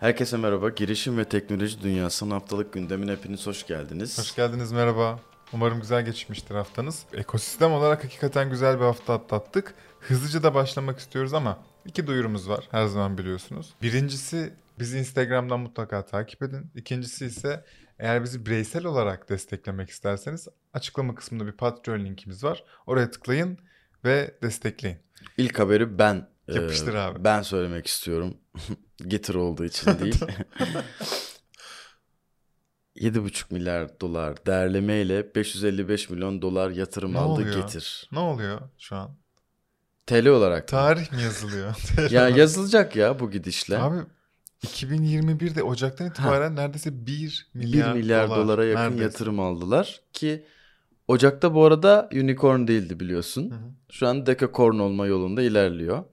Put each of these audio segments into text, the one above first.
Herkese merhaba. Girişim ve teknoloji dünyasının haftalık gündemine hepiniz hoş geldiniz. Hoş geldiniz, merhaba. Umarım güzel geçmiştir haftanız. Ekosistem olarak hakikaten güzel bir hafta atlattık. Hızlıca da başlamak istiyoruz ama iki duyurumuz var her zaman biliyorsunuz. Birincisi bizi Instagram'dan mutlaka takip edin. İkincisi ise eğer bizi bireysel olarak desteklemek isterseniz açıklama kısmında bir Patreon linkimiz var. Oraya tıklayın ve destekleyin. İlk haberi ben e, Yapıştır abi. Ben söylemek istiyorum. Getir olduğu için değil. 7,5 milyar dolar değerlemeyle 555 milyon dolar yatırım Ne aldı oluyor? Getir. Ne oluyor şu an? TL olarak. Tarih mi yazılıyor? ya yazılacak ya bu gidişle. Abi 2021'de Ocak'tan itibaren neredeyse 1 1 milyar, milyar, dolar. dolara yakın Neredeyse. yatırım aldılar ki Ocak'ta bu arada unicorn değildi biliyorsun. Hı hı. Şu an decacorn olma yolunda ilerliyor.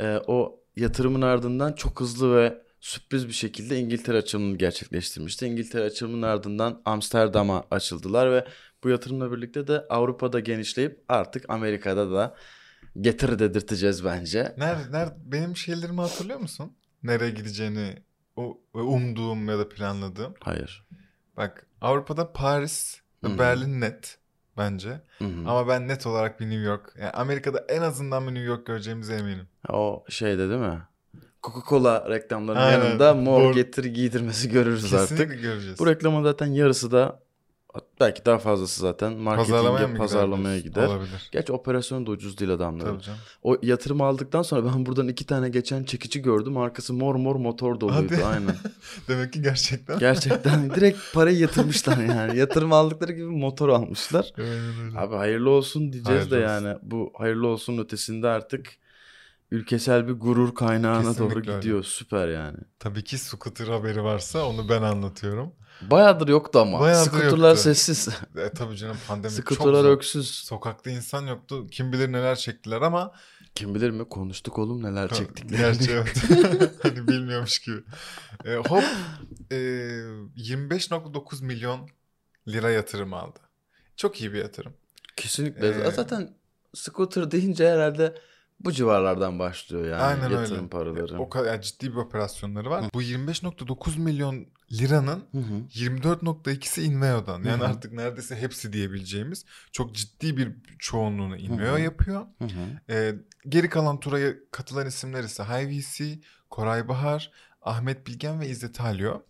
Ee, o yatırımın ardından çok hızlı ve sürpriz bir şekilde İngiltere açılımını gerçekleştirmişti. İngiltere açılımının ardından Amsterdam'a açıldılar ve bu yatırımla birlikte de Avrupa'da genişleyip artık Amerika'da da getir dedirteceğiz bence. Nerede, nerede, benim şeylerimi hatırlıyor musun? Nereye gideceğini o umduğum ya da planladığım. Hayır. Bak Avrupa'da Paris ve. Berlin net bence. Hı hı. Ama ben net olarak bir New York. Yani Amerika'da en azından bir New York göreceğimize eminim. O şeyde değil mi? Coca-Cola reklamlarının Aynen. yanında mor Mor- getir giydirmesi görürüz Kesinlikle artık. göreceğiz. Bu reklamın zaten yarısı da belki daha fazlası zaten marketinge, pazarlamaya gider? gider. Olabilir. Gerçi operasyonu da ucuz değil adamların. O yatırımı aldıktan sonra ben buradan iki tane geçen çekici gördüm. Arkası mor mor motor doluydu Hadi. aynen. Demek ki gerçekten. Gerçekten direkt parayı yatırmışlar yani. Yatırım aldıkları gibi motor almışlar. Öyle. Abi hayırlı olsun diyeceğiz de Hayırlı olsun. yani bu hayırlı olsun ötesinde artık ülkesel bir gurur kaynağına doğru Kesinlikle öyle. gidiyor. Süper yani. Tabii ki scooter haberi varsa onu ben anlatıyorum. Bayağıdır yoktu ama. Bayağıdır Skuterlar yoktu. sessiz. E, tabii canım pandemi çok Skuterlar zor. öksüz. Sokakta insan yoktu. Kim bilir neler çektiler ama Kim bilir mi konuştuk oğlum neler çektiklerini. Gerçi evet. hani bilmiyormuş gibi. E, hop e, 25.9 milyon lira yatırım aldı. Çok iyi bir yatırım. Kesinlikle. Ee, Zaten scooter deyince herhalde bu civarlardan başlıyor yani Aynen yatırım öyle. paraları. O kadar yani ciddi bir operasyonları var. Bu 25.9 milyon liranın Hı hı. 24.2'si Inveo'dan. Yani Hı hı. artık neredeyse hepsi diyebileceğimiz çok ciddi bir çoğunluğunu Inveo hı. yapıyor. Hı hı. Ee, geri kalan turaya katılan isimler ise HiVC, Koray Bahar, Ahmet Bilgen ve İzzet Alio.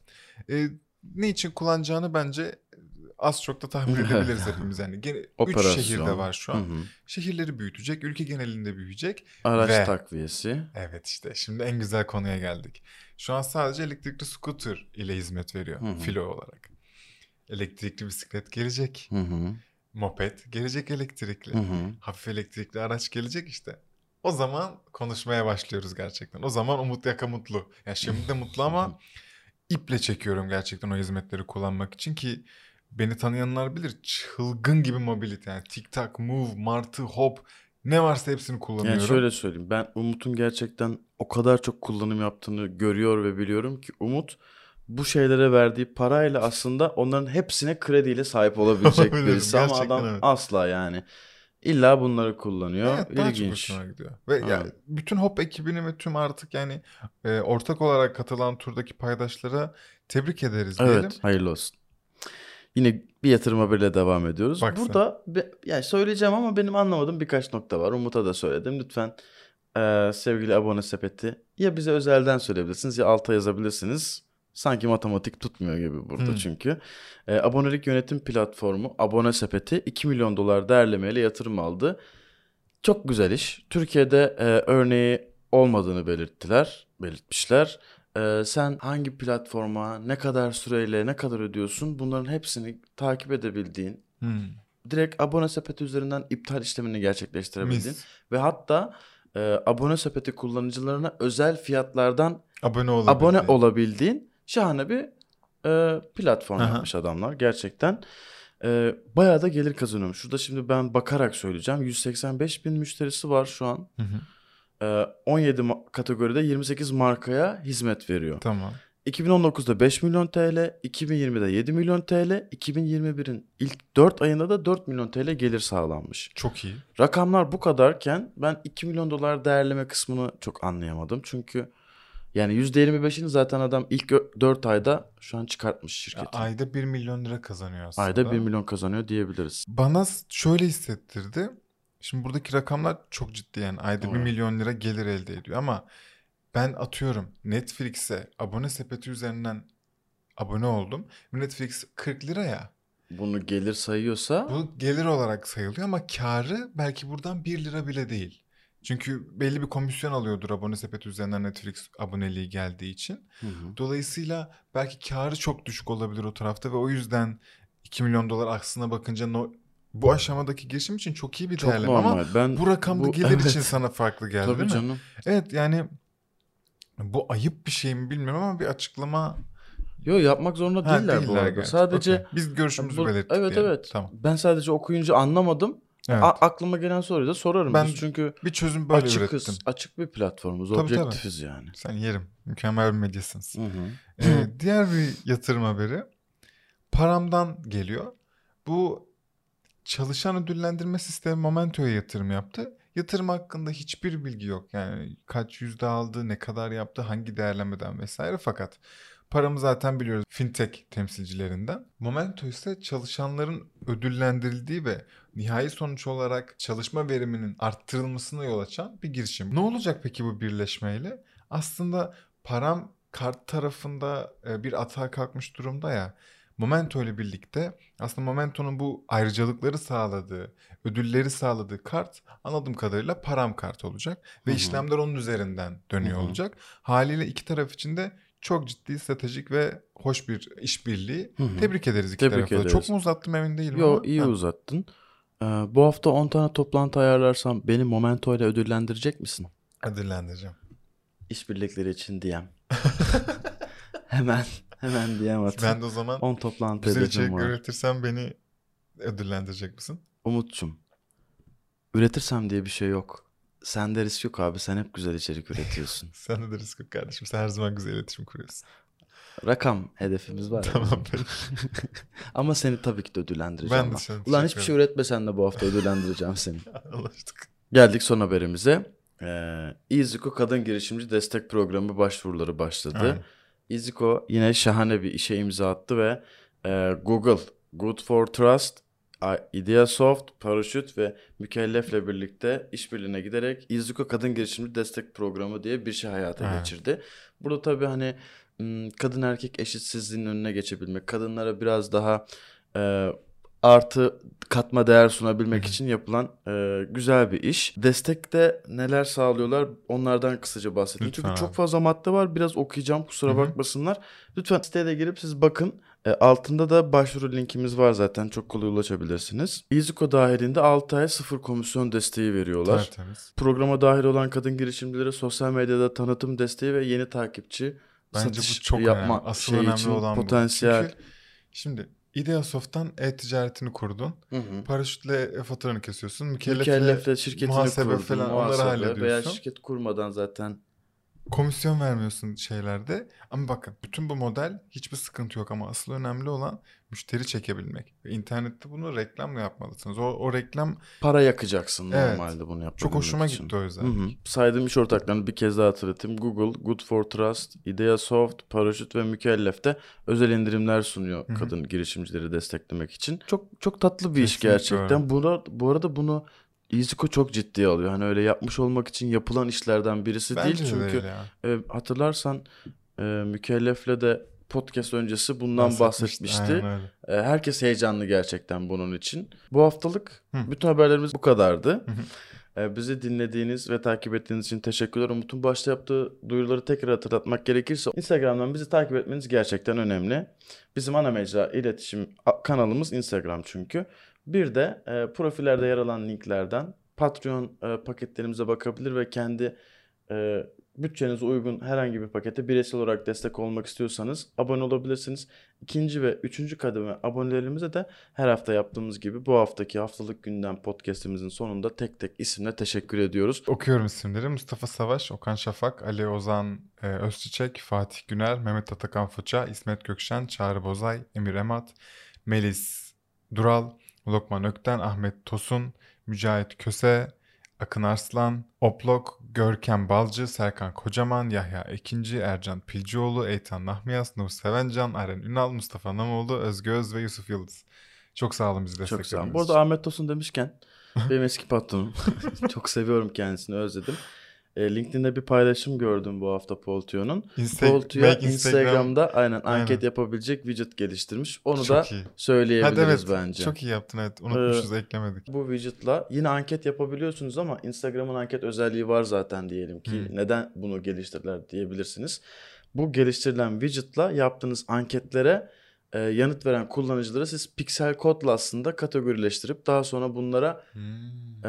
Ee, ne için kullanacağını bence az çok da tahmin edebiliriz hepimiz. Yani gene 3 Operasyon. şehirde var şu Hı an. hı. Şehirleri büyütecek, ülke genelinde büyüyecek. Araç Ve- takviyesi. Evet işte şimdi en güzel konuya geldik. Şu an sadece elektrikli scooter ile hizmet veriyor Hı hı. filo olarak. Elektrikli bisiklet gelecek. Hı hı. Moped gelecek elektrikli. Hı hı. Hafif elektrikli araç gelecek işte. O zaman konuşmaya başlıyoruz gerçekten. O zaman Umut Yaka mutlu. Ya şimdi de mutlu ama iple çekiyorum gerçekten o hizmetleri kullanmak için ki beni tanıyanlar bilir çılgın gibi mobility yani TikTok, Move, Martı, Hop ne varsa hepsini kullanıyorum. Yani şöyle söyleyeyim. Ben Umut'un gerçekten o kadar çok kullanım yaptığını görüyor ve biliyorum ki Umut bu şeylere verdiği parayla aslında onların hepsine krediyle sahip olabilecek birisi ama adam evet. asla yani. İlla bunları kullanıyor. Evet, daha çok İlginç. hoşuma gidiyor. Ve Aynen. yani bütün Hop ekibini ve tüm artık yani e, ortak olarak katılan turdaki paydaşlara tebrik ederiz diyelim. Evet, hayırlı olsun. Yine bir yatırım haberiyle devam ediyoruz. Bak. Burada be- yani söyleyeceğim ama benim anlamadığım birkaç nokta var. Umut'a da söyledim. Lütfen eee, sevgili abone sepeti ya bize özelden söyleyebilirsiniz ya alta yazabilirsiniz. Sanki matematik tutmuyor gibi burada Hmm. çünkü. Eee, abonelik yönetim platformu Abone Sepeti 2 milyon dolar değerlemeyle yatırım aldı. Çok güzel iş. Türkiye'de eee, örneği olmadığını belirttiler, belirtmişler. Eee, sen hangi platforma, ne kadar süreyle, ne kadar ödüyorsun bunların hepsini takip edebildiğin, Hmm. direkt abone sepeti üzerinden iptal işlemini gerçekleştirebildiğin Mis. ve hatta eee, abone sepeti kullanıcılarına özel fiyatlardan Abone olabildiğin. abone olabildiğin şahane bir eee, platform Aha. yapmış adamlar gerçekten. Eee bayağı da gelir kazanıyormuş. Şurada şimdi ben bakarak söyleyeceğim. 185 bin müşterisi var şu an. Hı hı. Eee, 17 ma- kategoride 28 markaya hizmet veriyor. Tamam. 2019'da 5 milyon TL, 2020'de 7 milyon TL, 2021'in ilk 4 ayında da 4 milyon TL gelir sağlanmış. Çok iyi. Rakamlar bu kadarken ben 2 milyon dolar değerleme kısmını çok anlayamadım. Çünkü Yani %25'ini zaten adam ilk 4 ayda şu an çıkartmış şirketi. ayda 1 milyon lira kazanıyor aslında. Ayda 1 milyon kazanıyor diyebiliriz. Bana şöyle hissettirdi. Şimdi buradaki rakamlar çok ciddi yani ayda 1 Evet. milyon lira gelir elde ediyor ama ben atıyorum Netflix'e abone sepeti üzerinden abone oldum. Netflix 40 lira ya. Bunu gelir sayıyorsa Bu gelir olarak sayılıyor ama karı belki buradan 1 lira bile değil. Çünkü belli bir komisyon alıyordur abone sepeti üzerinden Netflix aboneliği geldiği için. Hı hı. Dolayısıyla belki karı çok düşük olabilir o tarafta ve o yüzden 2 milyon dolar aslına bakınca no, bu aşamadaki girişim için çok iyi bir çok değerleme normal. ama ben bu rakamda bu- gelir evet. için sana farklı geldi Tabii değil mi? canım. Evet yani bu ayıp bir şey mi bilmiyorum ama bir açıklama Yo yapmak zorunda Ha, değiller, bu arada. gerçi. Sadece Okey. biz görüşümüzü bu- belirttik evet diyelim. evet. Tamam. Ben sadece okuyunca anlamadım. Evet. A- aklıma gelen soruyu da sorarım. Ben Biz çünkü bir çözüm böyle açıkız. ürettim. Açık bir platformuz. Tabii, tabii. objektifiz yani. Sen yerim. Mükemmel bir medyasınız. Hı hı. Ee, diğer bir yatırım haberi paramdan geliyor. Bu çalışan ödüllendirme sistemi Momento'ya yatırım yaptı. Yatırım hakkında hiçbir bilgi yok. Yani kaç yüzde aldı, ne kadar yaptı, hangi değerlemeden vesaire. Fakat paramı zaten biliyoruz fintech temsilcilerinden. Momento ise çalışanların ödüllendirildiği ve nihai sonuç olarak çalışma veriminin arttırılmasına yol açan bir girişim. Ne olacak peki bu birleşmeyle? Aslında param kart tarafında e, bir atağa kalkmış durumda ya. Momento ile birlikte aslında Momento'nun bu ayrıcalıkları sağladığı, ödülleri sağladığı kart anladığım kadarıyla param kart olacak ve Hı hı. işlemler onun üzerinden dönüyor Hı hı. olacak. Haliyle iki taraf için de çok ciddi stratejik ve hoş bir işbirliği. Tebrik ederiz iki Tebrik tarafı ederiz. Çok mu uzattım emin değilim Yo ama. iyi Ha, uzattın. Ee, bu hafta 10 tane toplantı ayarlarsam beni Momento ile ödüllendirecek misin? Ödüllendireceğim. İşbirlikleri için diyem. hemen hemen diyem atın. Ben de o zaman 10 toplantı güzel içerik var. üretirsen beni ödüllendirecek misin? Umut'cum. Üretirsem diye bir şey yok. Sende risk yok abi. Sen hep güzel içerik üretiyorsun. Sen de risk yok kardeşim. Sen her zaman güzel iletişim kuruyorsun. Rakam hedefimiz var. Tamam peki. Ama seni tabii ki de ödüllendireceğim. Ben de seni Ulan hiçbir şey üretmesen de bu hafta ödüllendireceğim seni. Anlaştık. Geldik son haberimize. Ee, İziko Kadın Girişimci Destek Programı başvuruları başladı. Aynen. İziko yine şahane bir işe imza attı ve e, Google, Good for Trust, Ideasoft, Paraşüt ve Mükellef'le birlikte işbirliğine giderek İziko Kadın Girişimci Destek Programı diye bir şey hayata Evet. geçirdi. Burada tabii hani kadın erkek eşitsizliğinin önüne geçebilmek, kadınlara biraz daha e, artı katma değer sunabilmek için yapılan e, güzel bir iş. Destekte neler sağlıyorlar onlardan kısaca bahsedeyim. Lütfen Çünkü çok fazla madde var. Biraz okuyacağım kusura Hı hı. bakmasınlar. Lütfen siteye de girip siz bakın. E, altında da başvuru linkimiz var zaten. Çok kolay ulaşabilirsiniz. İziko dahilinde 6 ay sıfır komisyon desteği veriyorlar. Tertemiz. Programa dahil olan kadın girişimcilere sosyal medyada tanıtım desteği ve yeni takipçi Bence satış bu çok yapma önemli. Asıl şey önemli için olan bu. potansiyel. Çünkü şimdi Ideasoft'tan e-ticaretini kurdun. Hı hı. Paraşütle faturanı kesiyorsun. Mükellefle, Mükellefle şirketini muhasebe kurdun, falan muhasebe onları hallediyorsun. Veya şirket kurmadan zaten Komisyon vermiyorsun şeylerde. Ama bakın bütün bu model hiçbir sıkıntı yok ama asıl önemli olan müşteri çekebilmek. İnternette bunu reklamla yapmalısınız. O, o reklam para yakacaksın Evet. normalde bunu yapmak çok hoşuma için. gitti o yüzden. Hı hı. Saydığım iş ortaklarını bir kez daha hatırlatayım. Google, Good for Trust, Ideasoft, Paraşüt ve Mükellef de özel indirimler sunuyor Hı hı. kadın girişimcileri desteklemek için. Çok çok tatlı bir iş Kesinlikle gerçekten. Buna, bu arada bunu Iziko çok ciddiye alıyor. Hani öyle yapmış olmak için yapılan işlerden birisi Bence değil. de Çünkü değil ya. e, hatırlarsan e, Mükellef'le de podcast öncesi bundan Bahsetmişti. E, Herkes heyecanlı gerçekten bunun için. Bu haftalık Hı. bütün haberlerimiz bu kadardı. Hı Bizi dinlediğiniz ve takip ettiğiniz için teşekkürler. Umut'un başta yaptığı duyuruları tekrar hatırlatmak gerekirse Instagram'dan bizi takip etmeniz gerçekten önemli. Bizim ana mecra iletişim kanalımız Instagram çünkü. Bir de e, profillerde yer alan linklerden Patreon e, paketlerimize bakabilir ve kendi e, bütçenize uygun herhangi bir pakete bireysel olarak destek olmak istiyorsanız abone olabilirsiniz. İkinci ve üçüncü kademe abonelerimize de her hafta yaptığımız gibi bu haftaki haftalık gündem podcastimizin sonunda tek tek isimle teşekkür ediyoruz. Okuyorum isimleri. Mustafa Savaş, Okan Şafak, Ali Ozan e, Özçiçek, Fatih Güner, Mehmet Atakan Fıça, İsmet Gökşen, Çağrı Bozay, Emir Emat, Melis Dural, Lokman Ökten, Ahmet Tosun, Mücahit Köse, Akın Arslan, Oplok, Görkem Balcı, Serkan Kocaman, Yahya Ekinci, Ercan Pilcioğlu, Eytan Nahmiyas, Nur Sevencan, Aren Ünal, Mustafa Namoğlu, Özgü Öz ve Yusuf Yıldız. Çok sağ olun bizi Çok sağ olun. Bu arada Ahmet Tosun demişken benim eski patronum. Çok seviyorum kendisini özledim. E, LinkedIn'de bir paylaşım gördüm bu hafta Poltio'nun. Insta- Poltio Instagram- Instagram'da aynen anket Aynen. yapabilecek widget geliştirmiş. Onu Çok da iyi. söyleyebiliriz Hadi evet, bence. çok iyi yaptın evet. Unutmuşuz, eklemedik. Bu widget'la yine anket yapabiliyorsunuz ama Instagram'ın anket özelliği var zaten diyelim ki. Hmm. Neden bunu geliştirdiler diyebilirsiniz. Bu geliştirilen widget'la yaptığınız anketlere e, yanıt veren kullanıcıları siz piksel kodla aslında kategorileştirip daha sonra bunlara Hmm. e,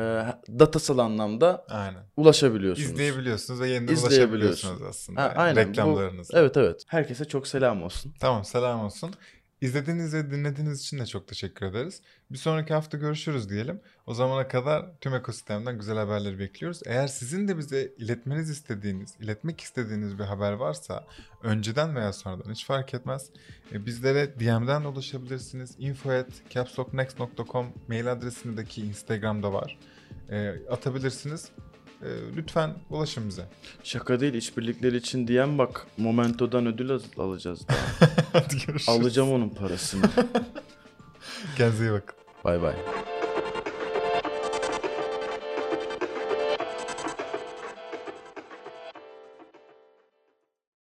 datasal anlamda Aynen. ulaşabiliyorsunuz. İzleyebiliyorsunuz ve yeniden İzleyebiliyorsunuz. ulaşabiliyorsunuz aslında. Ha, aynen. Bu- Reklamlarınızı. Evet evet. Herkese çok selam olsun. Tamam selam olsun. İzlediğiniz ve dinlediğiniz için de çok teşekkür ederiz. Bir sonraki hafta görüşürüz diyelim. O zamana kadar tüm ekosistemden güzel haberleri bekliyoruz. Eğer sizin de bize iletmeniz istediğiniz, iletmek istediğiniz bir haber varsa önceden veya sonradan hiç fark etmez. E, bizlere DM'den de ulaşabilirsiniz. info@capslocknext.com mail adresindeki Instagram'da var. E, atabilirsiniz. E, lütfen ulaşın bize. Şaka değil işbirlikleri için diyen bak Momento'dan ödül al- alacağız daha. Hadi görüşürüz. Alacağım onun parasını. Kendinize iyi bakın. Bay bay.